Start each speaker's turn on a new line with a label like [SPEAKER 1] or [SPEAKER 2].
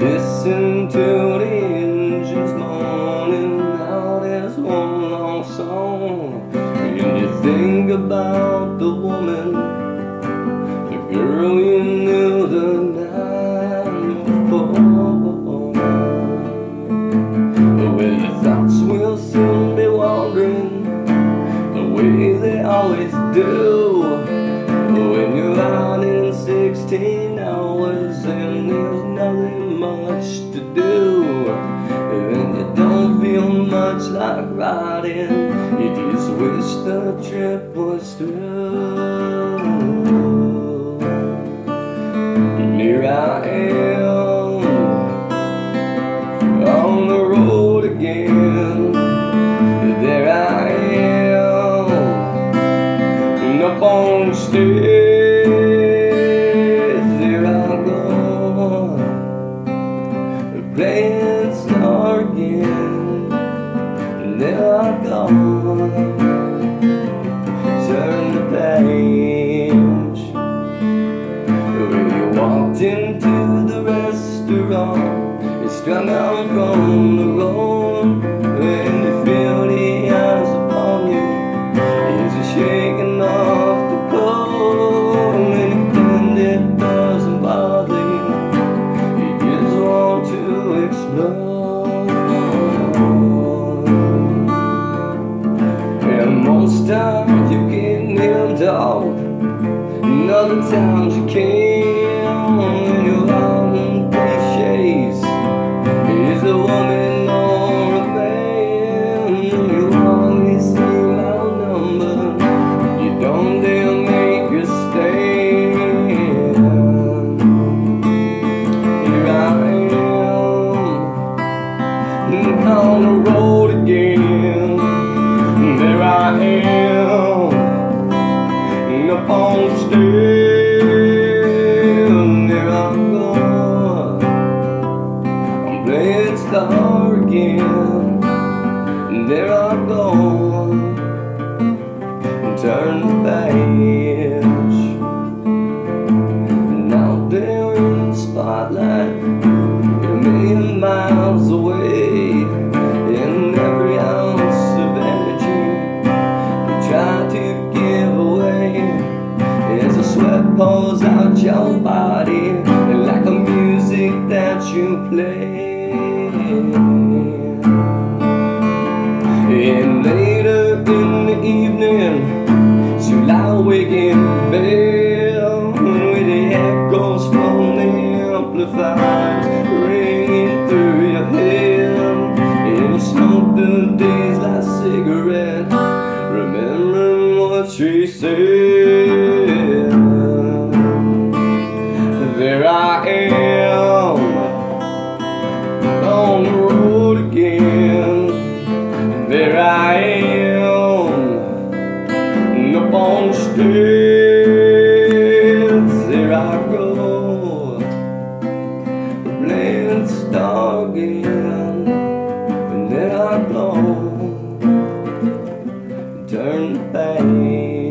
[SPEAKER 1] Listen to the engines moaning out as one long song. And you think about the woman, the girl you knew the night before. way your thoughts will soon be wandering the way they always do. When you're out in 16 hours and nothing much to do. And you don't feel much like riding, you just wish the trip was through. Here I am on the road again. There I am, up on the playing star again. And there I go, turn the page. When you walked into the restaurant, you strung out from the And most times you get nailed out. And other times you can't you're out cliches. Is a woman or a man? You always seem outnumbered. You don't dare make a stand. Here I am on the road again. And the stairs. There I go. I'm playing star again. Out your body like the music that you play. And later in the evening, so lie awake in bed with the echoes from the amplifiers ringing through your head. And smoke the days like cigarette, remembering what she said. I am on the road again. There I am up on the stairs. There I go, playing star again. And there I go, turn the page.